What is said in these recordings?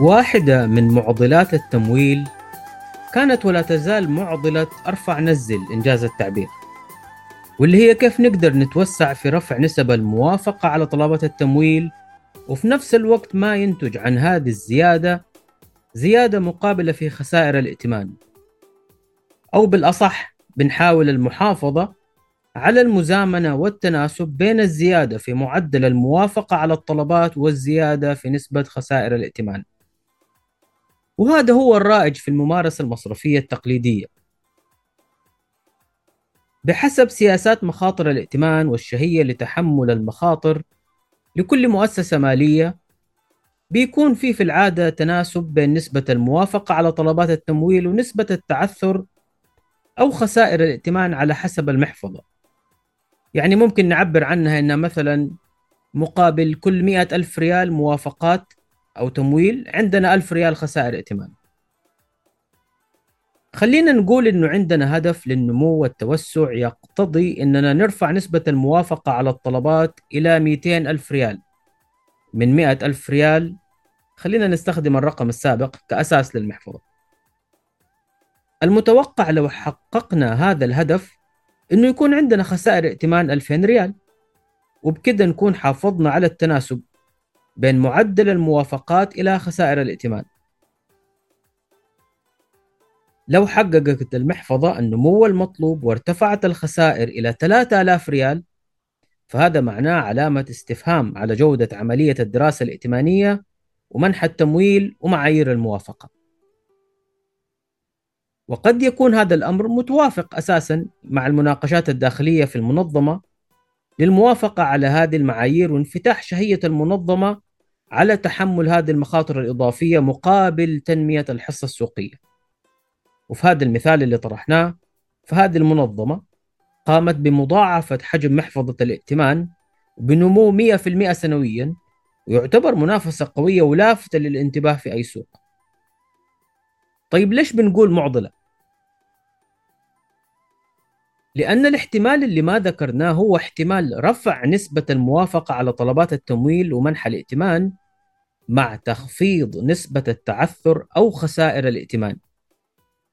واحدة من معضلات التمويل كانت ولا تزال معضلة أرفع نزل إنجاز التعبير واللي هي كيف نقدر نتوسع في رفع نسب الموافقة على طلبات التمويل وفي نفس الوقت ما ينتج عن هذه الزيادة زيادة مقابلة في خسائر الائتمان. أو بالأصح بنحاول المحافظة على المزامنة والتناسب بين الزيادة في معدل الموافقة على الطلبات والزيادة في نسبة خسائر الائتمان. وهذا هو الرائج في الممارسة المصرفية التقليدية. بحسب سياسات مخاطر الائتمان والشهية لتحمل المخاطر لكل مؤسسة مالية بيكون في في العادة تناسب بين نسبة الموافقة على طلبات التمويل ونسبة التعثر أو خسائر الائتمان على حسب المحفظة. يعني ممكن نعبر عنها إنها مثلا مقابل كل مئة ألف ريال موافقات أو تمويل عندنا ألف ريال خسائر ائتمان. خلينا نقول إنه عندنا هدف للنمو والتوسع يقتضي إننا نرفع نسبة الموافقة على الطلبات إلى 200 ألف ريال. من 100 ألف ريال خلينا نستخدم الرقم السابق كأساس للمحفظة. المتوقع لو حققنا هذا الهدف إنه يكون عندنا خسائر ائتمان 2000 ريال. وبكده نكون حافظنا على التناسب بين معدل الموافقات إلى خسائر الائتمان. لو حققت المحفظة النمو المطلوب وارتفعت الخسائر إلى 3000 ريال فهذا معناه علامة استفهام على جودة عملية الدراسة الائتمانية ومنح التمويل ومعايير الموافقة. وقد يكون هذا الأمر متوافق أساسا مع المناقشات الداخلية في المنظمة للموافقة على هذه المعايير وانفتاح شهية المنظمة على تحمل هذه المخاطر الإضافية مقابل تنمية الحصة السوقية وفي هذا المثال اللي طرحناه فهذه المنظمة قامت بمضاعفة حجم محفظة الائتمان بنمو 100% سنويا ويعتبر منافسة قوية ولافتة للانتباه في أي سوق طيب ليش بنقول معضلة؟ لأن الاحتمال اللي ما ذكرناه هو احتمال رفع نسبة الموافقة على طلبات التمويل ومنح الائتمان مع تخفيض نسبة التعثر أو خسائر الائتمان.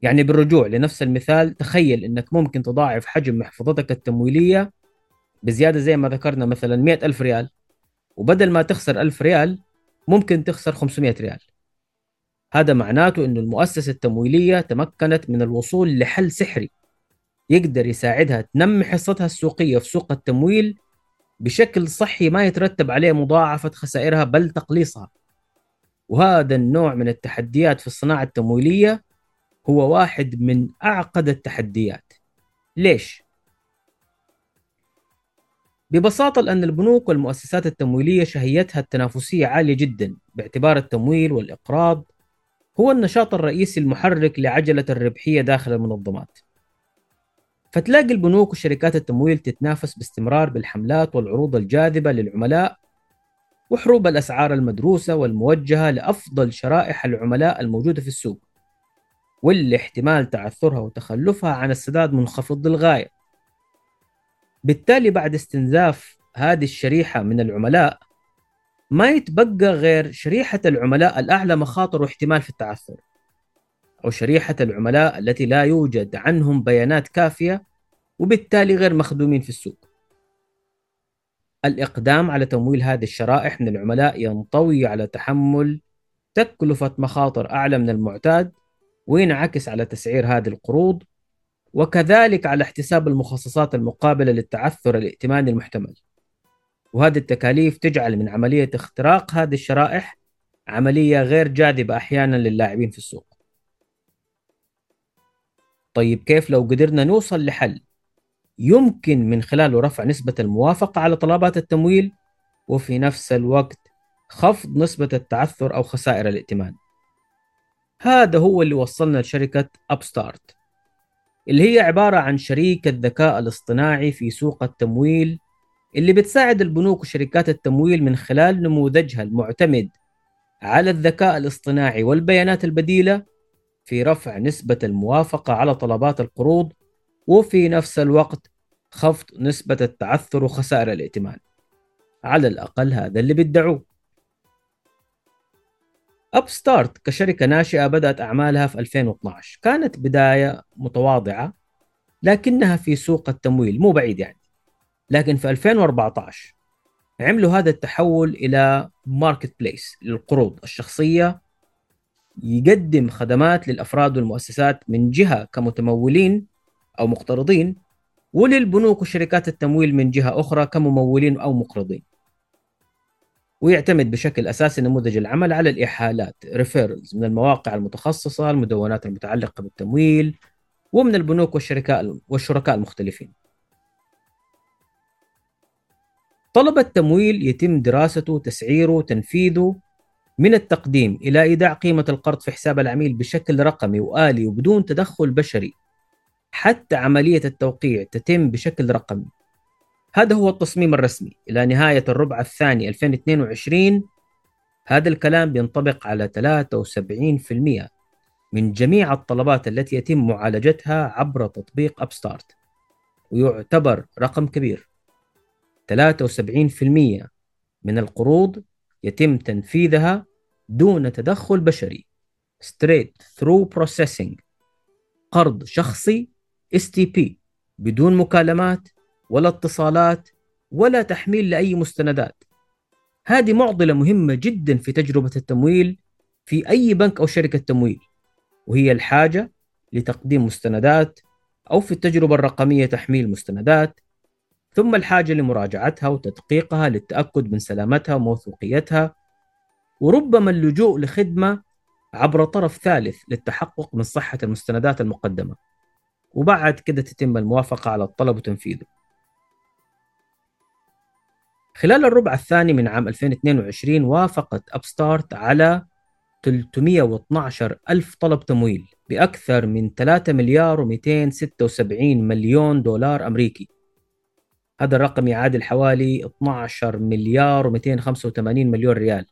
يعني بالرجوع لنفس المثال تخيل أنك ممكن تضاعف حجم محفظتك التمويلية بزيادة زي ما ذكرنا مثلا 100 ألف ريال وبدل ما تخسر 1000 ريال ممكن تخسر 500 ريال. هذا معناته أن المؤسسة التمويلية تمكنت من الوصول لحل سحري. يقدر يساعدها تنمي حصتها السوقية في سوق التمويل بشكل صحي ما يترتب عليه مضاعفة خسائرها بل تقليصها. وهذا النوع من التحديات في الصناعة التمويلية هو واحد من أعقد التحديات. ليش؟ ببساطة لأن البنوك والمؤسسات التمويلية شهيتها التنافسية عالية جدا باعتبار التمويل والإقراض هو النشاط الرئيسي المحرك لعجلة الربحية داخل المنظمات. فتلاقي البنوك وشركات التمويل تتنافس باستمرار بالحملات والعروض الجاذبة للعملاء وحروب الأسعار المدروسة والموجهة لأفضل شرائح العملاء الموجودة في السوق واللي احتمال تعثرها وتخلفها عن السداد منخفض للغاية. بالتالي بعد استنزاف هذه الشريحة من العملاء ما يتبقى غير شريحة العملاء الأعلى مخاطر واحتمال في التعثر. أو شريحة العملاء التي لا يوجد عنهم بيانات كافية وبالتالي غير مخدومين في السوق. الإقدام على تمويل هذه الشرائح من العملاء ينطوي على تحمل تكلفة مخاطر أعلى من المعتاد وينعكس على تسعير هذه القروض وكذلك على احتساب المخصصات المقابلة للتعثر الائتماني المحتمل. وهذه التكاليف تجعل من عملية اختراق هذه الشرائح عملية غير جاذبة أحيانا للاعبين في السوق. طيب كيف لو قدرنا نوصل لحل يمكن من خلاله رفع نسبة الموافقة على طلبات التمويل وفي نفس الوقت خفض نسبة التعثر أو خسائر الائتمان. هذا هو اللي وصلنا لشركة أبستارت اللي هي عبارة عن شريك الذكاء الاصطناعي في سوق التمويل اللي بتساعد البنوك وشركات التمويل من خلال نموذجها المعتمد على الذكاء الاصطناعي والبيانات البديلة في رفع نسبة الموافقة على طلبات القروض وفي نفس الوقت خفض نسبة التعثر وخسائر الائتمان. على الأقل هذا اللي بيدعوه. أب ستارت كشركة ناشئة بدأت أعمالها في 2012 كانت بداية متواضعة لكنها في سوق التمويل مو بعيد يعني. لكن في 2014 عملوا هذا التحول إلى marketplace للقروض الشخصية يقدم خدمات للأفراد والمؤسسات من جهة كمتمولين أو مقترضين وللبنوك وشركات التمويل من جهة أخرى كممولين أو مقرضين. ويعتمد بشكل أساسي نموذج العمل على الإحالات referrals من المواقع المتخصصة المدونات المتعلقة بالتمويل ومن البنوك والشركاء والشركاء المختلفين. طلب التمويل يتم دراسته تسعيره تنفيذه من التقديم إلى إيداع قيمة القرض في حساب العميل بشكل رقمي وآلي وبدون تدخل بشري. حتى عملية التوقيع تتم بشكل رقمي. هذا هو التصميم الرسمي. إلى نهاية الربع الثاني 2022 هذا الكلام بينطبق على 73% من جميع الطلبات التي يتم معالجتها عبر تطبيق أب ستارت ويعتبر رقم كبير. 73% من القروض يتم تنفيذها دون تدخل بشري. Straight through processing. قرض شخصي STP بدون مكالمات ولا اتصالات ولا تحميل لأي مستندات. هذه معضلة مهمة جدا في تجربة التمويل في أي بنك أو شركة تمويل وهي الحاجة لتقديم مستندات أو في التجربة الرقمية تحميل مستندات ثم الحاجة لمراجعتها وتدقيقها للتأكد من سلامتها وموثوقيتها وربما اللجوء لخدمة عبر طرف ثالث للتحقق من صحة المستندات المقدمة. وبعد كده تتم الموافقة على الطلب وتنفيذه. خلال الربع الثاني من عام 2022 وافقت أبستارت على 312 ألف طلب تمويل بأكثر من 3 مليار و276 مليون دولار أمريكي. هذا الرقم يعادل حوالي 12 مليار و285 مليون ريال.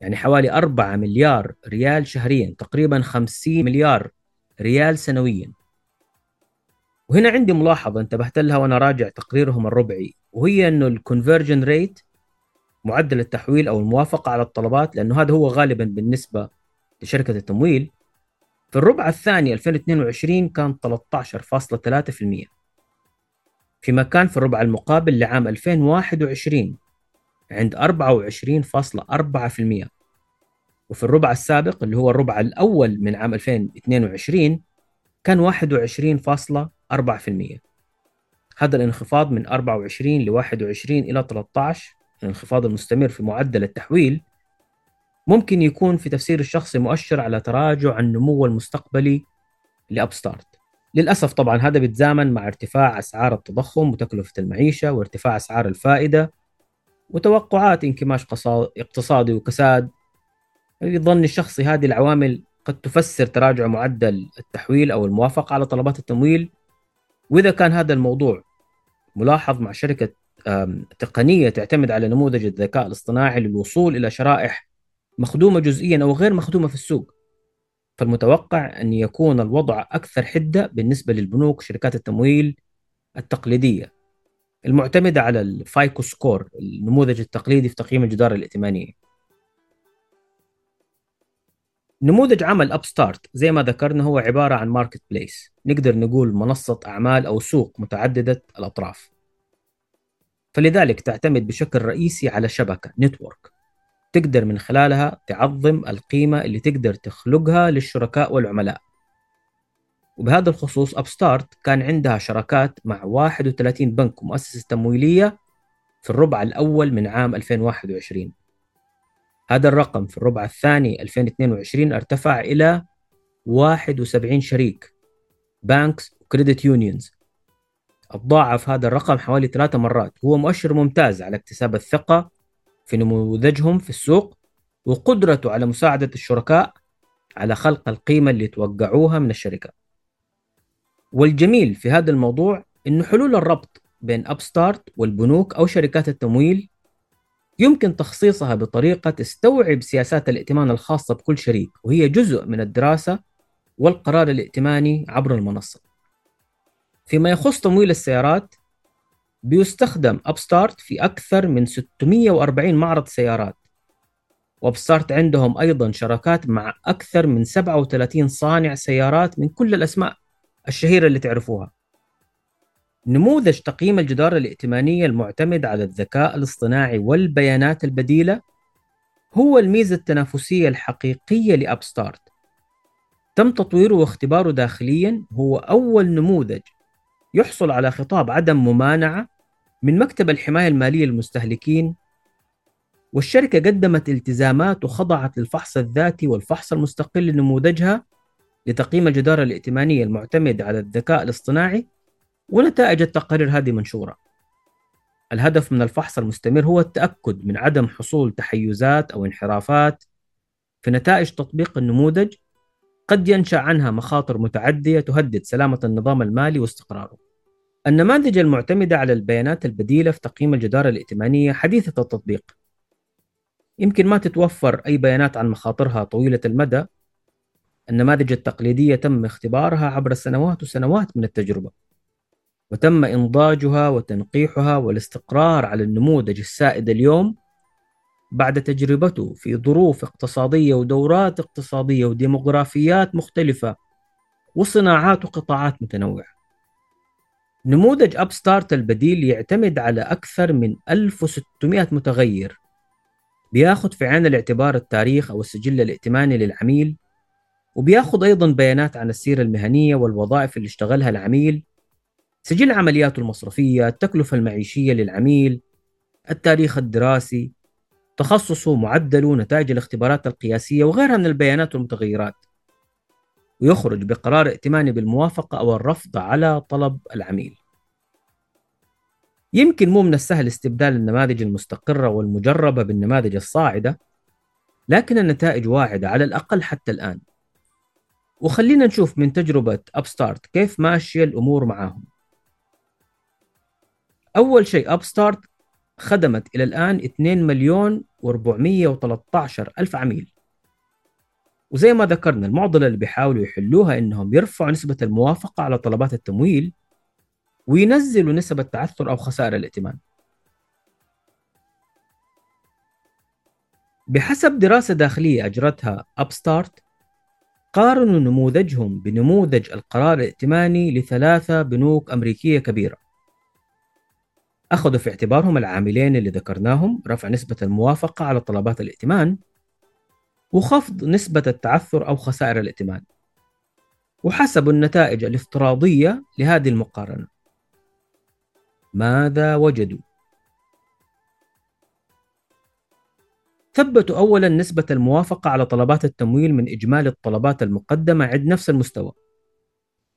يعني حوالي 4 مليار ريال شهريا تقريبا 50 مليار ريال سنويا. وهنا عندي ملاحظة انتبهت لها وأنا راجع تقريرهم الربعي وهي أنه الكونفرجن ريت معدل التحويل أو الموافقة على الطلبات لأنه هذا هو غالبا بالنسبة لشركة التمويل. في الربع الثاني 2022 كان 13.3% فيما كان في الربع المقابل لعام 2021 عند 24.4% وفي الربع السابق اللي هو الربع الأول من عام 2022 كان 21.4% هذا الانخفاض من 24 ل 21 إلى 13 الانخفاض المستمر في معدل التحويل ممكن يكون في تفسير الشخصي مؤشر على تراجع النمو المستقبلي لأبستارت. للأسف طبعا هذا بيتزامن مع ارتفاع أسعار التضخم وتكلفة المعيشة وارتفاع أسعار الفائدة وتوقعات انكماش اقتصادي وكساد. في ظني الشخصي هذه العوامل قد تفسر تراجع معدل التحويل أو الموافقة على طلبات التمويل. وإذا كان هذا الموضوع ملاحظ مع شركة تقنية تعتمد على نموذج الذكاء الاصطناعي للوصول إلى شرائح مخدومة جزئيا أو غير مخدومة في السوق فالمتوقع أن يكون الوضع أكثر حدة بالنسبة للبنوك وشركات التمويل التقليدية. المعتمدة على ال FICO score النموذج التقليدي في تقييم الجدارة الائتمانية نموذج عمل أب ستارت زي ما ذكرنا هو عبارة عن marketplace نقدر نقول منصة أعمال أو سوق متعددة الأطراف. فلذلك تعتمد بشكل رئيسي على شبكة network تقدر من خلالها تعظم القيمة اللي تقدر تخلقها للشركاء والعملاء. وبهذا الخصوص أبستارت كان عندها شراكات مع 31 بنك ومؤسسة تمويلية في الربع الأول من عام 2021 هذا الرقم في الربع الثاني 2022 ارتفع إلى 71 شريك banks و credit unions تضاعف هذا الرقم حوالي ثلاثة مرات. هو مؤشر ممتاز على اكتساب الثقة في نموذجهم في السوق وقدرته على مساعدة الشركاء على خلق القيمة اللي توقعوها من الشركة. والجميل في هذا الموضوع أنه حلول الربط بين أبستارت والبنوك أو شركات التمويل يمكن تخصيصها بطريقة تستوعب سياسات الائتمان الخاصة بكل شريك وهي جزء من الدراسة والقرار الائتماني عبر المنصة. فيما يخص تمويل السيارات بيستخدم أبستارت في أكثر من 640 معرض سيارات. وابستارت عندهم أيضا شراكات مع أكثر من 37 صانع سيارات من كل الأسماء الشهيرة اللي تعرفوها. نموذج تقييم الجدار الائتمانية المعتمد على الذكاء الاصطناعي والبيانات البديلة هو الميزة التنافسية الحقيقية لأبستارت تم تطويره واختباره داخليا هو أول نموذج يحصل على خطاب عدم ممانعة من مكتب الحماية المالية للمستهلكين والشركة قدمت التزامات وخضعت للفحص الذاتي والفحص المستقل لنموذجها لتقييم الجدارة الائتمانية المعتمد على الذكاء الاصطناعي ونتائج التقارير هذه منشورة. الهدف من الفحص المستمر هو التأكد من عدم حصول تحيزات أو انحرافات في نتائج تطبيق النموذج قد ينشأ عنها مخاطر متعدية تهدد سلامة النظام المالي واستقراره. النماذج المعتمدة على البيانات البديلة في تقييم الجدارة الائتمانية حديثة التطبيق. يمكن ما تتوفر أي بيانات عن مخاطرها طويلة المدى. النماذج التقليدية تم اختبارها عبر سنوات وسنوات من التجربة. وتم إنضاجها وتنقيحها والاستقرار على النموذج السائد اليوم بعد تجربته في ظروف اقتصادية ودورات اقتصادية وديموغرافيات مختلفة وصناعات وقطاعات متنوعة. نموذج أبستارت البديل يعتمد على أكثر من 1600 متغير بياخذ في عين الاعتبار التاريخ أو السجل الائتماني للعميل وبياخذ أيضا بيانات عن السيرة المهنية والوظائف اللي اشتغلها العميل سجل عملياته المصرفية التكلفة المعيشية للعميل التاريخ الدراسي تخصصه معدله نتائج الاختبارات القياسية وغيرها من البيانات والمتغيرات ويخرج بقرار ائتماني بالموافقة أو الرفض على طلب العميل. يمكن مو من السهل استبدال النماذج المستقرة والمجربة بالنماذج الصاعدة لكن النتائج واعدة على الأقل حتى الآن. وخلينا نشوف من تجربة أبستارت كيف ماشية الأمور معاهم. أول شيء أبستارت خدمت إلى الآن 2 مليون و413 ألف عميل. وزي ما ذكرنا المعضلة اللي بيحاولوا يحلوها إنهم يرفعوا نسبة الموافقة على طلبات التمويل وينزلوا نسب التعثر أو خسائر الائتمان. بحسب دراسة داخلية أجرتها أبستارت قارنوا نموذجهم بنموذج القرار الائتماني لثلاثة بنوك أمريكية كبيرة. أخذوا في اعتبارهم العاملين اللي ذكرناهم رفع نسبة الموافقة على طلبات الائتمان وخفض نسبة التعثر أو خسائر الائتمان وحسبوا النتائج الافتراضية لهذه المقارنة ماذا وجدوا؟ ثبتوا أولا نسبة الموافقة على طلبات التمويل من إجمالي الطلبات المقدمة عند نفس المستوى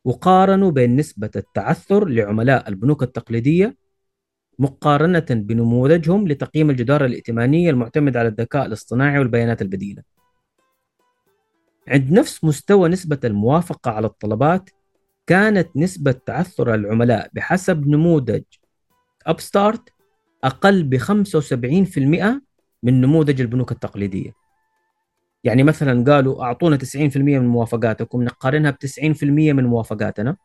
وقارنوا بين نسبة التعثر لعملاء البنوك التقليدية مقارنة بنموذجهم لتقييم الجدارة الائتمانية المعتمد على الذكاء الاصطناعي والبيانات البديلة. عند نفس مستوى نسبة الموافقة على الطلبات كانت نسبة تعثر العملاء بحسب نموذج أبستارت أقل ب 75% من نموذج البنوك التقليدية. يعني مثلا قالوا أعطونا 90% من موافقاتكم نقارنها ب 90% من موافقاتنا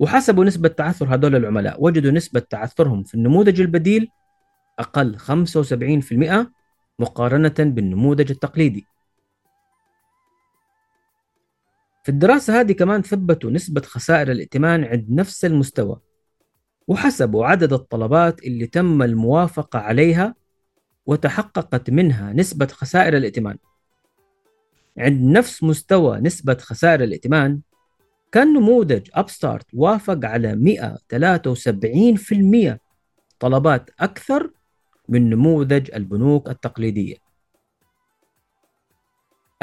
وحسبوا نسبة تعثر هذول العملاء. وجدوا نسبة تعثرهم في النموذج البديل أقل 75% مقارنة بالنموذج التقليدي. في الدراسة هذه كمان ثبتوا نسبة خسائر الائتمان عند نفس المستوى وحسبوا عدد الطلبات اللي تم الموافقة عليها وتحققت منها نسبة خسائر الائتمان. عند نفس مستوى نسبة خسائر الائتمان كان نموذج أبستارت وافق على 173% طلبات أكثر من نموذج البنوك التقليدية.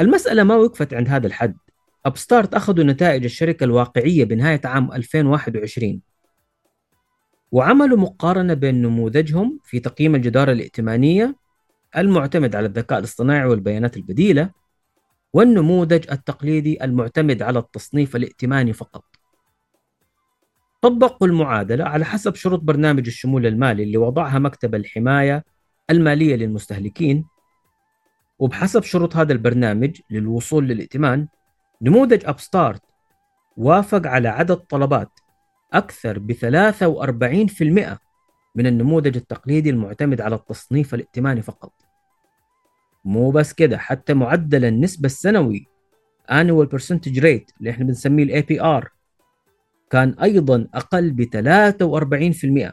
المسألة ما وقفت عند هذا الحد. أبستارت أخذوا نتائج الشركة الواقعية بنهاية عام 2021 وعملوا مقارنة بين نموذجهم في تقييم الجدارة الائتمانية المعتمد على الذكاء الاصطناعي والبيانات البديلة والنموذج التقليدي المعتمد على التصنيف الائتماني فقط. طبقوا المعادلة على حسب شروط برنامج الشمول المالي اللي وضعها مكتب الحماية المالية للمستهلكين وبحسب شروط هذا البرنامج للوصول للائتمان نموذج أبستارت وافق على عدد طلبات أكثر ب 43% من النموذج التقليدي المعتمد على التصنيف الائتماني فقط. مو بس كده حتى معدل النسبة السنوي annual percentage rate اللي إحنا بنسميه ال APR كان أيضا أقل ب 43%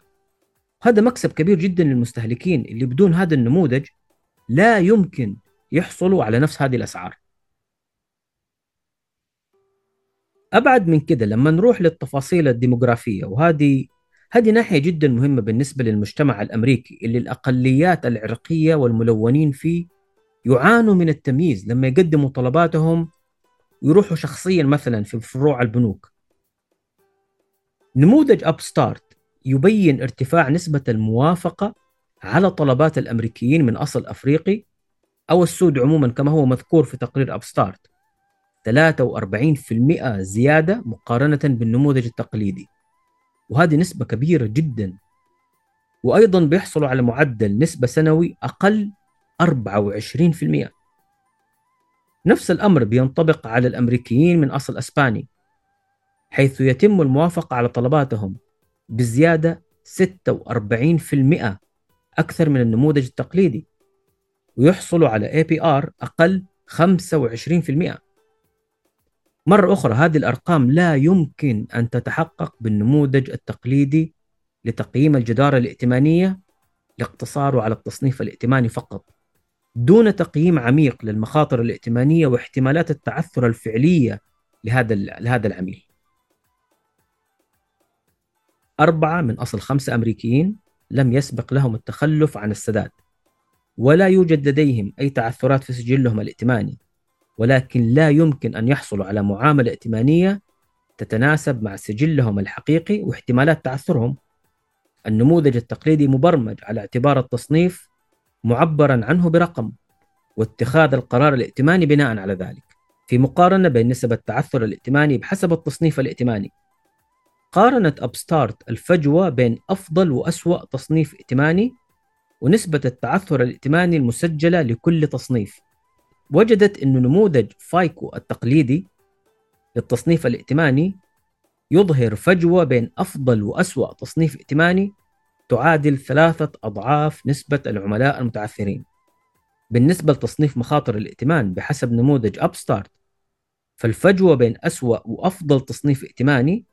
هذا مكسب كبير جدا للمستهلكين اللي بدون هذا النموذج لا يمكن يحصلوا على نفس هذه الأسعار. أبعد من كده لما نروح للتفاصيل الديموغرافية وهذه هذه ناحية جدا مهمة بالنسبة للمجتمع الأمريكي اللي الأقليات العرقية والملونين فيه يعانوا من التمييز. لما يقدموا طلباتهم ويروحوا شخصيا مثلا في فروع البنوك. نموذج Upstart يبين ارتفاع نسبة الموافقة على طلبات الأمريكيين من أصل أفريقي أو السود عموما كما هو مذكور في تقرير Upstart 43% زيادة مقارنة بالنموذج التقليدي. وهذه نسبة كبيرة جدا. وأيضا بيحصلوا على معدل نسبة سنوي أقل 24% نفس الأمر بينطبق على الأمريكيين من أصل أسباني حيث يتم الموافقة على طلباتهم بزيادة 46% أكثر من النموذج التقليدي ويحصلوا على APR أقل 25% مرة أخرى هذه الأرقام لا يمكن أن تتحقق بالنموذج التقليدي لتقييم الجدارة الائتمانية لاقتصاره على التصنيف الائتماني فقط. دون تقييم عميق للمخاطر الائتمانية واحتمالات التعثر الفعلية لهذا لهذا العميل. أربعة من أصل خمسة أمريكيين لم يسبق لهم التخلف عن السداد ولا يوجد لديهم أي تعثرات في سجلهم الائتماني ولكن لا يمكن أن يحصلوا على معاملة ائتمانية تتناسب مع سجلهم الحقيقي واحتمالات تعثرهم. النموذج التقليدي مبرمج على اعتبار التصنيف معبرا عنه برقم واتخاذ القرار الائتماني بناء على ذلك في مقارنة بين نسب التعثر الائتماني بحسب التصنيف الائتماني. قارنت أبستارت الفجوة بين أفضل وأسوأ تصنيف ائتماني ونسبة التعثر الائتماني المسجلة لكل تصنيف. وجدت أن نموذج FICO التقليدي للتصنيف الائتماني يظهر فجوة بين أفضل وأسوأ تصنيف ائتماني تعادل ثلاثة أضعاف نسبة العملاء المتعثرين. بالنسبة لتصنيف مخاطر الائتمان بحسب نموذج Upstart فالفجوة بين أسوأ وأفضل تصنيف ائتماني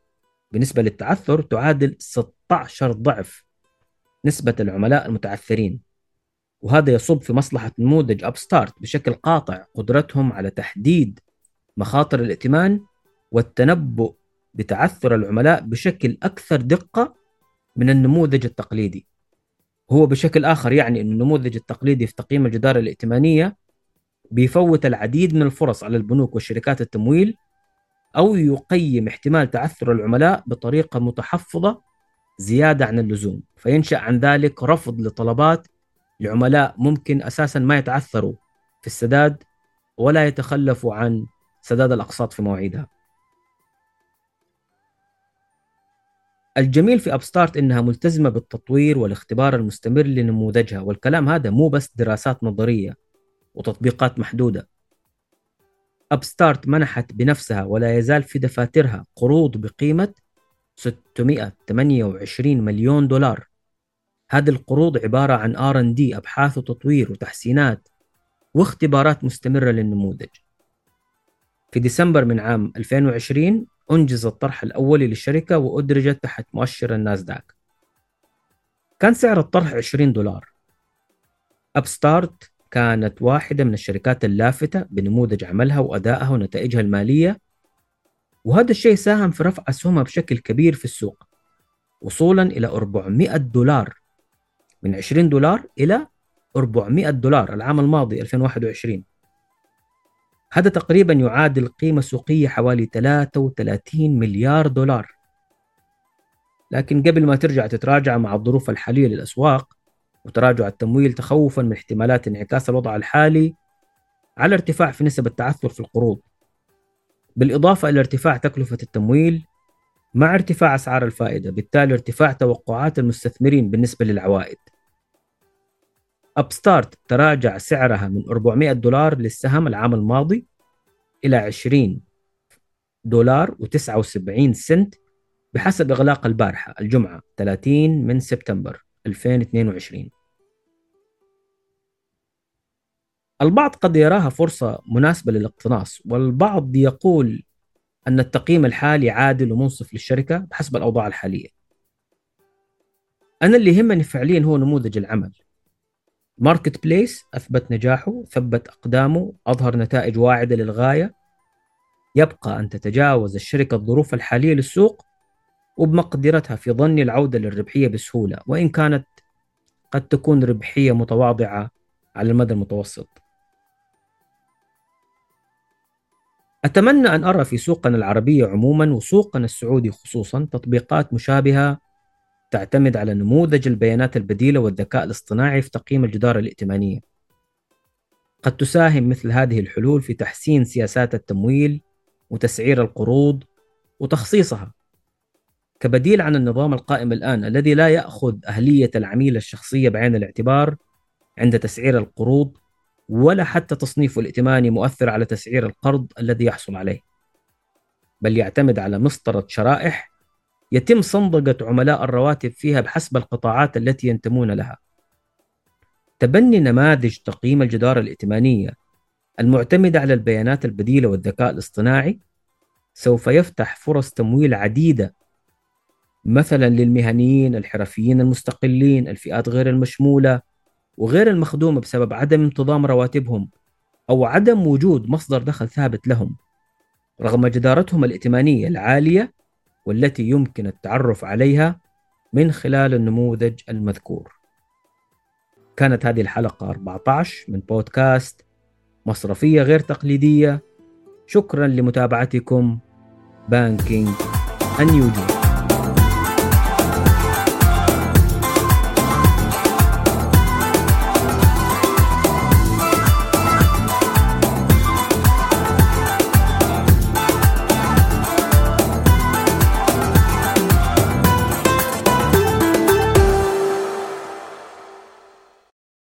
بالنسبة للتعثر تعادل 16 ضعف نسبة العملاء المتعثرين. وهذا يصب في مصلحة نموذج أبستارت بشكل قاطع قدرتهم على تحديد مخاطر الائتمان والتنبؤ بتعثر العملاء بشكل أكثر دقة من النموذج التقليدي. هو بشكل آخر يعني أن النموذج التقليدي في تقييم الجدارة الائتمانية بيفوت العديد من الفرص على البنوك وشركات التمويل أو يقيم احتمال تعثر العملاء بطريقة متحفظة زيادة عن اللزوم فينشأ عن ذلك رفض لطلبات لعملاء ممكن أساسا ما يتعثروا في السداد ولا يتخلفوا عن سداد الأقساط في مواعيدها. الجميل في Upstart إنها ملتزمة بالتطوير والاختبار المستمر لنموذجها والكلام هذا مو بس دراسات نظرية وتطبيقات محدودة. Upstart منحت بنفسها ولا يزال في دفاترها قروض بقيمة 628 مليون دولار. هذه القروض عبارة عن R&D أبحاث وتطوير وتحسينات واختبارات مستمرة للنموذج. في ديسمبر من عام 2020 أنجز الطرح الأولي للشركة وأدرجت تحت مؤشر الناسداك. كان سعر الطرح 20 دولار. أبستارت كانت واحدة من الشركات اللافتة بنموذج عملها وأدائها ونتائجها المالية وهذا الشيء ساهم في رفع أسهمها بشكل كبير في السوق وصولا إلى 400 دولار من 20 دولار إلى 400 دولار العام الماضي 2021 هذا تقريبا يعادل قيمة سوقية حوالي 33 مليار دولار. لكن قبل ما ترجع تتراجع مع الظروف الحالية للأسواق وتراجع التمويل تخوفا من احتمالات انعكاس الوضع الحالي على ارتفاع في نسب التعثر في القروض. بالإضافة إلى ارتفاع تكلفة التمويل مع ارتفاع أسعار الفائدة بالتالي ارتفاع توقعات المستثمرين بالنسبة للعوائد. أبستارت تراجع سعرها من 400 دولار للسهم العام الماضي إلى 20 دولار و79 سنت بحسب إغلاق البارحة الجمعة 30 من سبتمبر 2022 البعض قد يراها فرصة مناسبة للاقتناص والبعض يقول أن التقييم الحالي عادل ومنصف للشركة بحسب الأوضاع الحالية. أنا اللي يهمني فعليا هو نموذج العمل. ماركت بليس أثبت نجاحه ثبت أقدامه أظهر نتائج واعدة للغاية. يبقى أن تتجاوز الشركة الظروف الحالية للسوق وبمقدرتها في ظني العودة للربحية بسهولة وإن كانت قد تكون ربحية متواضعة على المدى المتوسط. أتمنى أن أرى في سوقنا العربية عموما وسوقنا السعودي خصوصا تطبيقات مشابهة تعتمد على نموذج البيانات البديلة والذكاء الاصطناعي في تقييم الجدارة الائتمانية. قد تساهم مثل هذه الحلول في تحسين سياسات التمويل وتسعير القروض وتخصيصها. كبديل عن النظام القائم الآن الذي لا يأخذ أهلية العميل الشخصية بعين الاعتبار عند تسعير القروض ولا حتى تصنيفه الائتماني مؤثر على تسعير القرض الذي يحصل عليه بل يعتمد على مسطرة شرائح يتم صندقة عملاء الرواتب فيها بحسب القطاعات التي ينتمون لها. تبني نماذج تقييم الجدارة الائتمانية المعتمدة على البيانات البديلة والذكاء الاصطناعي سوف يفتح فرص تمويل عديدة مثلا للمهنيين الحرفيين المستقلين الفئات غير المشمولة وغير المخدومة بسبب عدم انتظام رواتبهم أو عدم وجود مصدر دخل ثابت لهم. رغم جدارتهم الائتمانية العالية والتي يمكن التعرف عليها من خلال النموذج المذكور. كانت هذه الحلقة 14 من بودكاست مصرفية غير تقليدية. شكرا لمتابعتكم. بانكينج أن يوجد